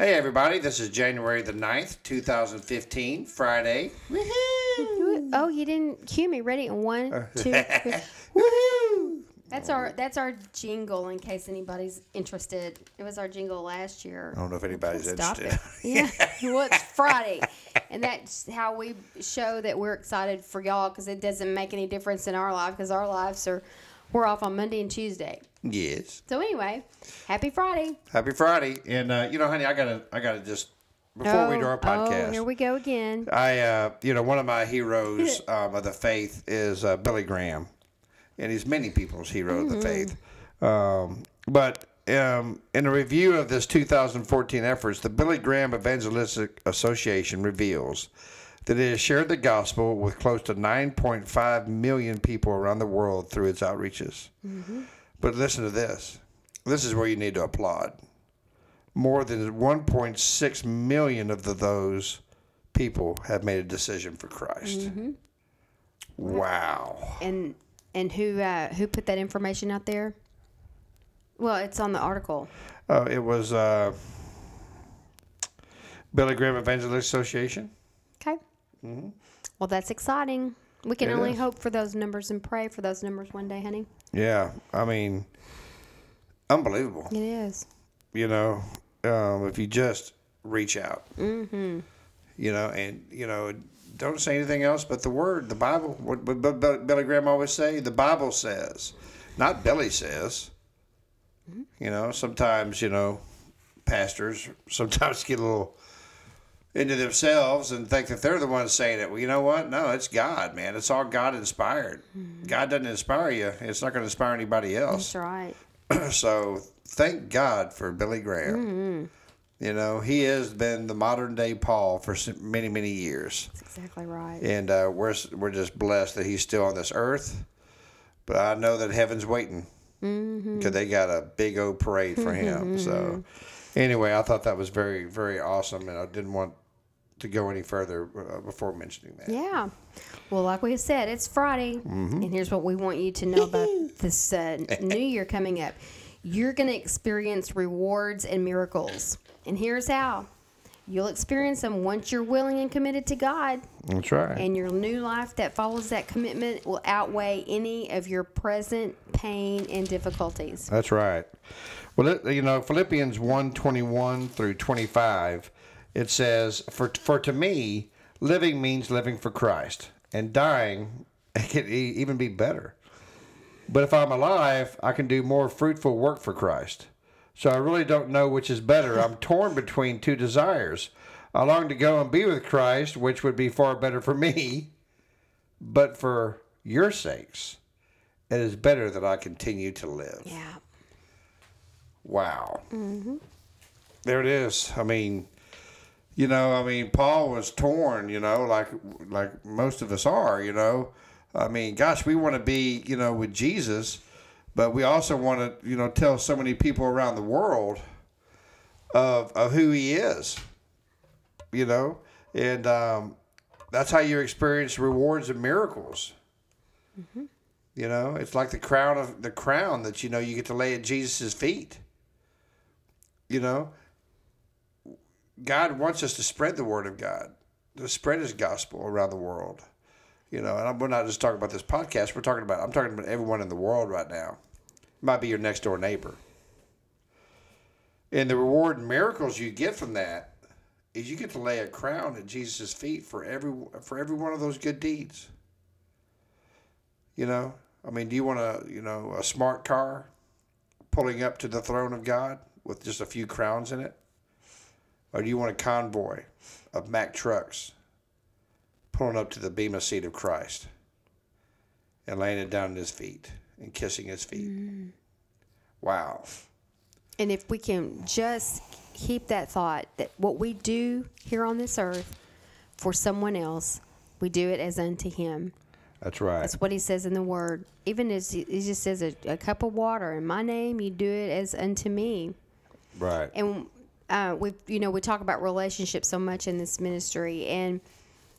Hey everybody, this is January the 9th, 2015, Friday. Oh, you didn't cue me. Ready? And one, uh, two, three. Woohoo! That's our that's our jingle. In case anybody's interested, it was our jingle last year. I don't know if anybody's Stop interested. it. Yeah. well, it's Friday, and that's how we show that we're excited for y'all because it doesn't make any difference in our life because our lives are we're off on Monday and Tuesday. yes. So anyway, happy Friday. Happy Friday. And uh, you know, honey, I gotta I gotta just before we do our podcast. Oh, here we go again. I, uh, you know, one of my heroes um, of the faith is uh, Billy Graham, and he's many people's hero of the faith. Um, but um, in a review of this 2014 efforts, the Billy Graham Evangelistic Association reveals that it has shared the gospel with close to 9.5 million people around the world through its outreaches. But listen to this. This is where you need to applaud more than 1.6 million of the, those people have made a decision for Christ. Wow. And and who uh, who put that information out there? Well, it's on the article. Uh, it was uh, Billy Graham Evangelist Association. Okay. Well, that's exciting. We can Mm-hmm. It only is. hope for those numbers and pray for those numbers one day, honey. Yeah, I mean, unbelievable. It is. You know, um, if you just reach out, mm-hmm. you know, and you know, don't say anything else but the word, the Bible. What, what, what Billy Graham always say, the Bible says, not Billy says. You know, sometimes you know, pastors sometimes get a little into themselves and think that they're the ones saying it. Well, you know what? No, it's God, man. It's all God inspired. God doesn't inspire you. It's not going to inspire anybody else That's right. so thank God for Billy Graham. Mm-hmm. You know, he has been the modern day Paul for many, many years, That's exactly right. and uh, we're we're just blessed that he's still on this earth. But I know that heaven's waiting because Mm-hmm. they got a big old parade for him. So anyway, I thought that was very, very awesome, and I didn't want to go any further uh, before mentioning that. Yeah. Well, like we said, it's Friday, Mm-hmm. and here's what we want you to know about this uh, new year coming up. You're going to experience rewards and miracles, and here's how. You'll experience them once you're willing and committed to God, That's right. and your new life that follows that commitment will outweigh any of your present pain and difficulties. That's right. Well, you know, Philippians 1 21 through 25, it says, for, for to me, living means living for Christ, and dying can e- even be better. But if I'm alive, I can do more fruitful work for Christ. So I really don't know which is better. I'm torn between two desires. I long to go and be with Christ, which would be far better for me, but for your sakes, it is better that I continue to live. Yeah. Wow. Mm-hmm. There it is. I mean, you know, I mean, Paul was torn. You know, like like most of us are. You know, I mean, gosh, we want to be, you know, with Jesus, but we also want to, you know, tell so many people around the world of of who He is. You know, and um, that's how you experience rewards and miracles. You know, it's like the crown of the crown that you know you get to lay at Jesus' feet. You know, God wants us to spread the word of God, to spread His gospel around the world. You know, and we're not just talking about this podcast. We're talking about I'm talking about everyone in the world right now. Might be your next door neighbor. And the reward and miracles you get from that is you get to lay a crown at Jesus' feet for every for every one of those good deeds. You know, I mean, do you want a you know a smart car pulling up to the throne of God with just a few crowns in it, or do you want a convoy of Mack trucks pulling up to the bema seat of Christ and laying it down at His feet and kissing His feet? Mm-hmm. Wow. And if we can just keep that thought that what we do here on this earth for someone else, we do it as unto Him. That's right. That's what He says in the Word. Even as He he just says, a, a cup of water in my name, you do it as unto me. right. And uh, we, you know, we talk about relationships so much in this ministry, and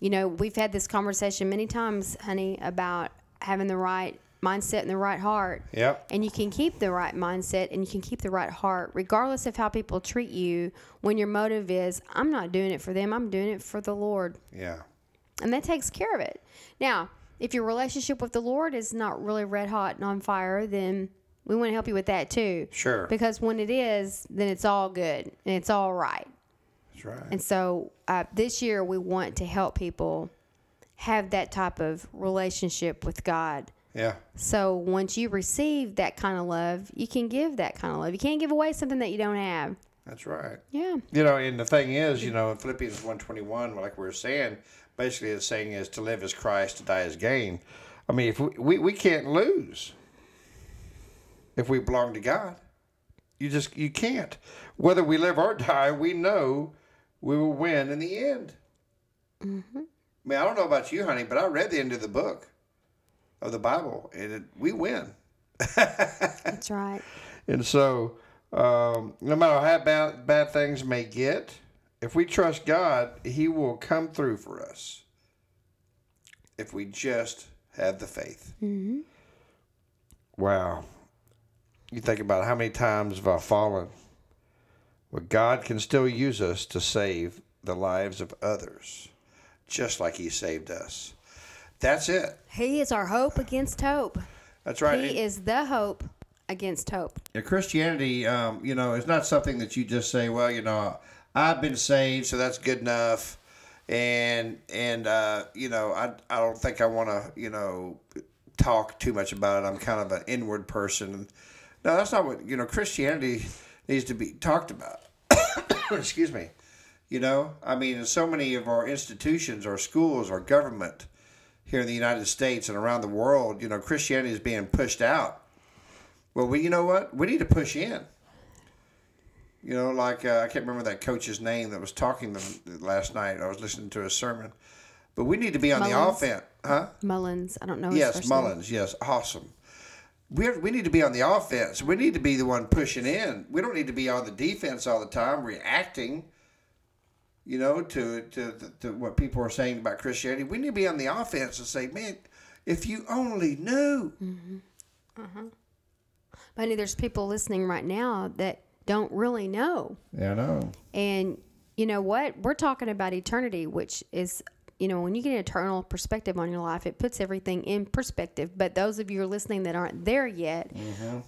you know, we've had this conversation many times, honey, about having the right mindset and the right heart. Yep. And you can keep the right mindset and you can keep the right heart, regardless of how people treat you. When your motive is, I'm not doing it for them, I'm doing it for the Lord, yeah. and that takes care of it. Now, if your relationship with the Lord is not really red hot and on fire, then we want to help you with that too. Sure. Because when it is, then it's all good and it's all right. That's right. And so uh, this year we want to help people have that type of relationship with God. yeah. So once you receive that kind of love, you can give that kind of love. You can't give away something that you don't have. That's right. Yeah. You know, and the thing is, you know, in Philippians 121, like we were saying, basically it's saying is to live as Christ, to die as gain. I mean, if we, we, we can't lose if we belong to God. You just, you can't. Whether we live or die, we know we will win in the end. Mm-hmm. I mean, I don't know about you, honey, but I read the end of the book of the Bible, and it, we win. That's right. And so, um, no matter how bad, bad things may get, if we trust God, He will come through for us. If we just have the faith. Mm-hmm. Wow. You think about how many times have I fallen, but God can still use us to save the lives of others, just like He saved us. That's it. He is our hope against hope. That's right. He is the hope against hope. Yeah, Christianity, um, you know, is not something that you just say, well, you know, I've been saved, so that's good enough, and and uh, you know, I I don't think I want to, you know, talk too much about it. I'm kind of an inward person. No, that's not what you know. Christianity needs to be talked about. Excuse me. You know, I mean, in so many of our institutions, our schools, our government here in the United States and around the world, you know, Christianity is being pushed out. Well, we, you know what? We need to push in. You know, like uh, I can't remember that coach's name that was talking last night. I was listening to a sermon, but we need to be on Mullins? the offense, huh? Mullins. I don't know. his Yes, first name. Mullins. Yes, awesome. We we need to be on the offense. We need to be the one pushing in. We don't need to be on the defense all the time, reacting. You know, to to to what people are saying about Christianity. We need to be on the offense and say, man, if you only knew. Mm-hmm. Uh-huh. Honey, there's people listening right now that don't really know. Yeah, I know. And you know what? We're talking about eternity, which is, you know, when you get an eternal perspective on your life, it puts everything in perspective. But those of you who are listening that aren't there yet,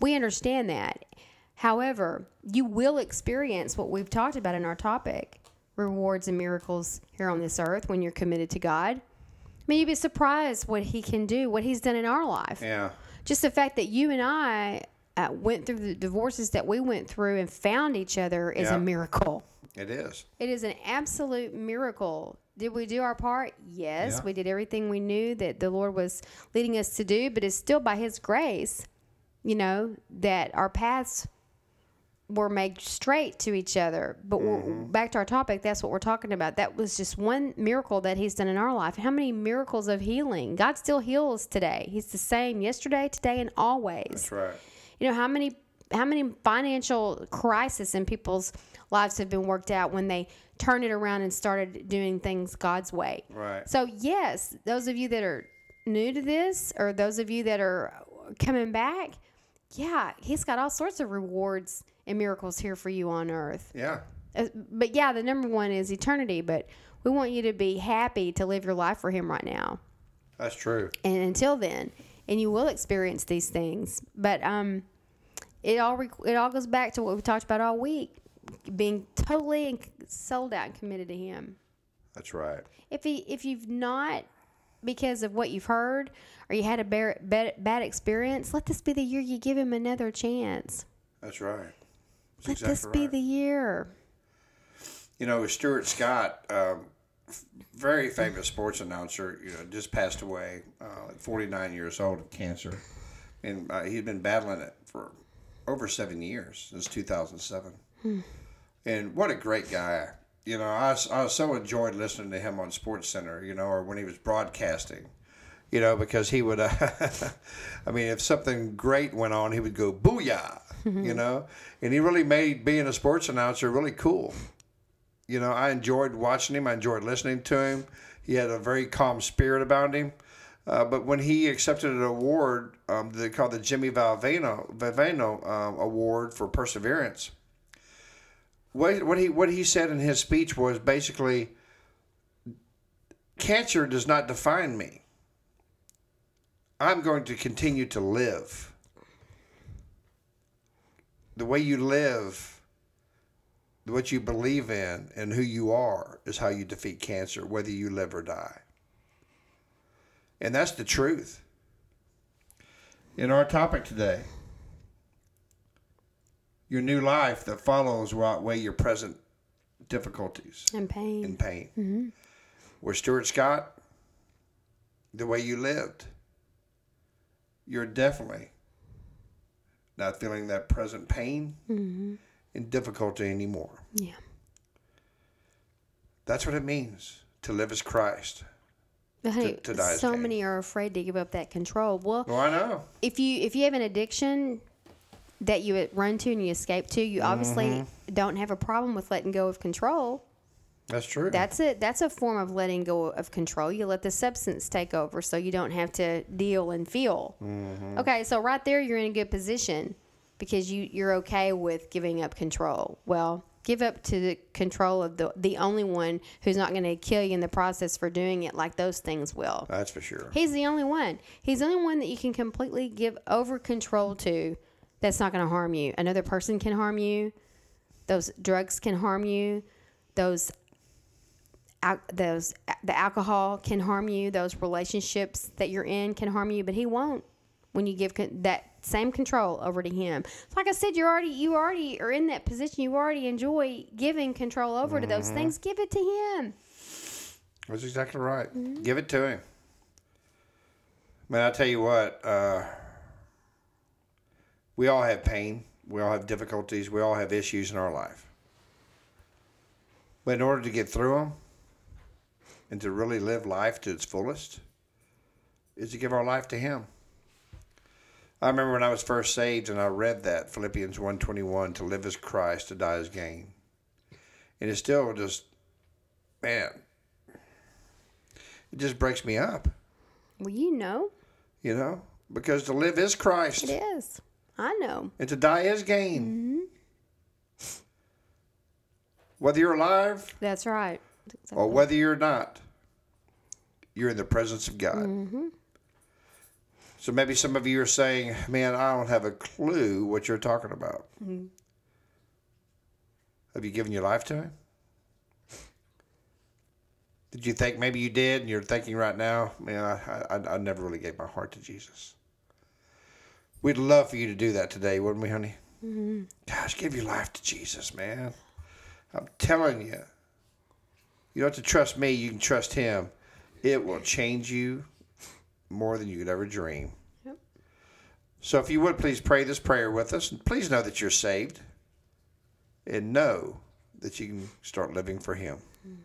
we understand that. However, you will experience what we've talked about in our topic rewards and miracles here on this earth when you're committed to God. I mean, you'd be surprised what He can do, what He's done in our life Yeah. just the fact that you and I uh, went through the divorces that we went through and found each other is Yeah. a miracle. It is. It is an absolute miracle. Did we do our part? Yes, Yeah. we did everything we knew that the Lord was leading us to do, but it's still by His grace, you know, that our paths were made straight to each other. But we're, mm-hmm. back to our topic, that's what we're talking about. That was just one miracle that He's done in our life. How many miracles of healing? God still heals today. He's the same yesterday, today, and always That's right. you know how many how many financial crises in people's lives have been worked out when they turned it around and started doing things God's way. Right. So yes, those of you that are new to this or those of you that are coming back, yeah, he's got all sorts of rewards and miracles here for you on earth. Yeah. Uh, But yeah, the number one is eternity, but we want you to be happy to live your life for him right now That's true. and until then and you will experience these things but um it all it all goes back to what we talked about all week being totally and sold out and committed to him That's right. if he if you've not because of what you've heard or you had a bar- bad, bad experience let this be the year you give him another chance That's right. That's let exactly this be the year You know, Stuart Scott, um, very famous sports announcer, you know, just passed away uh, at 49 years old of cancer. And uh, he'd been battling it for over seven years since 2007. And what a great guy. You know, I, I so enjoyed listening to him on Sports Center, you know, or when he was broadcasting, you know, because he would, uh, I mean, if something great went on, he would go, booyah, you know, and he really made being a sports announcer really cool. You know, I enjoyed watching him, I enjoyed listening to him. He had a very calm spirit about him. Uh, but when he accepted an award, um, they called the Jimmy Valvano, Valvano um, Award for Perseverance, what, what he what he said in his speech was basically, cancer does not define me. I'm going to continue to live. The way you live, what you believe in, and who you are is how you defeat cancer, whether you live or die. And that's the truth. In our topic today, your new life that follows will outweigh your present difficulties And pain. and pain. Mm-hmm. Where Stuart Scott, the way you lived, you're definitely not feeling that present pain mm-hmm. and difficulty anymore. yeah. That's what it means to live as Christ. Honey, to die so many are afraid to give up that control. Well, Well, I know. if you if you have an addiction that you run to and you escape to, you obviously Mm-hmm. don't have a problem with letting go of control. That's true. That's it. That's a form of letting go of control. You let the substance take over, so you don't have to deal and feel. Mm-hmm. Okay, so right there, you're in a good position because you you're okay with giving up control. Well, give up to the control of the the only one who's not going to kill you in the process for doing it, like those things will. That's for sure. He's the only one. He's the only one that you can completely give over control to that's not going to harm you. Another person can harm you. Those drugs can harm you. Those al- those the alcohol can harm you. Those relationships that you're in can harm you, but he won't when you give con- that same control over to him. Like I said, you're already you already are in that position. You already enjoy giving control over to those things. Give it to him. That's exactly right. Mm-hmm. Give it to him. Man, I tell you what, uh, we all have pain. We all have difficulties. We all have issues in our life. But in order to get through them and to really live life to its fullest, is to give our life to Him. I remember when I was first saved and I read that Philippians 1:21 to live as Christ to die as gain. And it still just man, it just breaks me up, Well, you know you know, because to live is Christ it is. I know. and to die is gain. Whether you're alive That's right. or whether you're not, you're in the presence of God. Mm-hmm. So maybe some of you are saying, "Man, I don't have a clue what you're talking about." Mm-hmm. Have you given your life to Him? Did you think maybe you did, and you're thinking right now, "Man, I, I, I never really gave my heart to Jesus." We'd love for you to do that today, wouldn't we, honey? Mm-hmm. Gosh, give your life to Jesus, man. I'm telling you. You don't have to trust me, you can trust him. It will change you more than you could ever dream. Yep. So if you would please pray this prayer with us, and please know that you're saved and know that you can start living for him mm.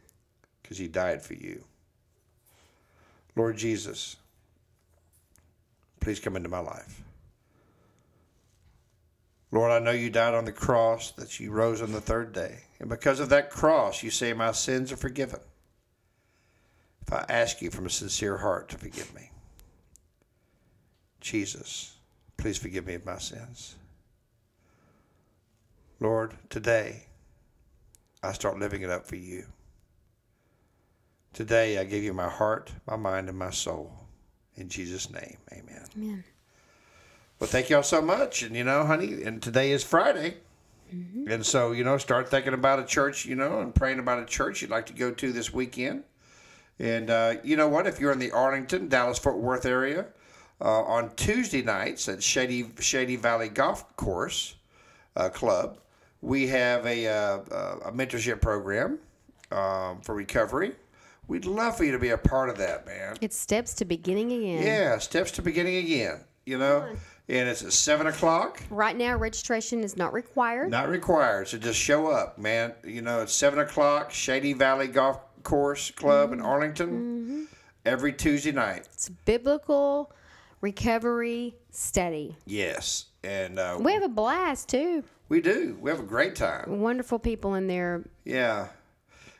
because he died for you. Lord Jesus, please come into my life. Lord, I know you died on the cross, that you rose on the third day. And because of that cross, you say my sins are forgiven. If I ask you from a sincere heart to forgive me, Jesus, please forgive me of my sins. Lord, today I start living it up for you. Today I give you my heart, my mind, and my soul. In Jesus' name, amen. Amen. Well, thank y'all so much. And, you know, honey, and today is Friday. And so, you know, start thinking about a church, you know, and praying about a church you'd like to go to this weekend. And uh, you know what? If you're in the Arlington, Dallas, Fort Worth area, uh, on Tuesday nights at Shady Shady Valley Golf Course uh, Club, we have a, uh, a mentorship program um, for recovery. We'd love for you to be a part of that, man. It's steps to beginning again. Yeah, steps to beginning again. You know, and it's at seven o'clock. Right now, registration is not required. Not required, so just show up, man. You know, it's seven o'clock, Shady Valley Golf Course Club in Arlington, every Tuesday night. It's biblical recovery study. Yes, and uh, We have a blast too. we do. We have a great time. Wonderful people in there. Yeah,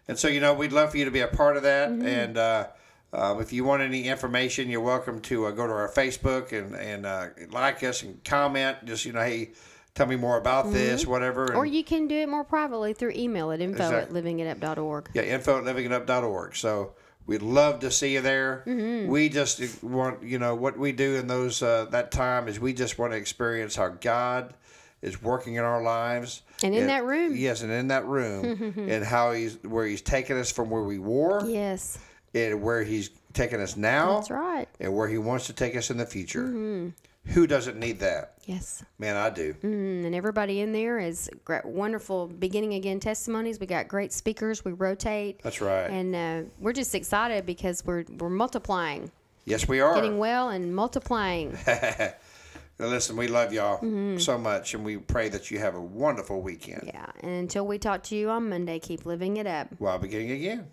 and so you know, we'd love for you to be a part of that. And uh, uh, if you want any information, you're welcome to uh, go to our Facebook and and uh, like us and comment. Just you know, hey, tell me more about this, whatever. And, Or you can do it more privately through email at info at Exactly. livingitup.org. Yeah, info at livingitup.org. So we'd love to see you there. We just want, you know, what we do in those uh, that time is we just want to experience how God is working in our lives. And in that room. Yes, and in that room, and how he's where he's taken us from where we were, Yes, and where he's taking us now, that's right. and where he wants to take us in the future. Who doesn't need that? Yes. Man, I do. Mm, and everybody in there is great, wonderful beginning again testimonies. We got great speakers. We rotate. That's right. And uh, we're just excited because we're we're multiplying, yes, we are. getting well and multiplying. Listen, we love y'all so much, and we pray that you have a wonderful weekend. yeah. And until we talk to you on Monday, keep living it up. While beginning again.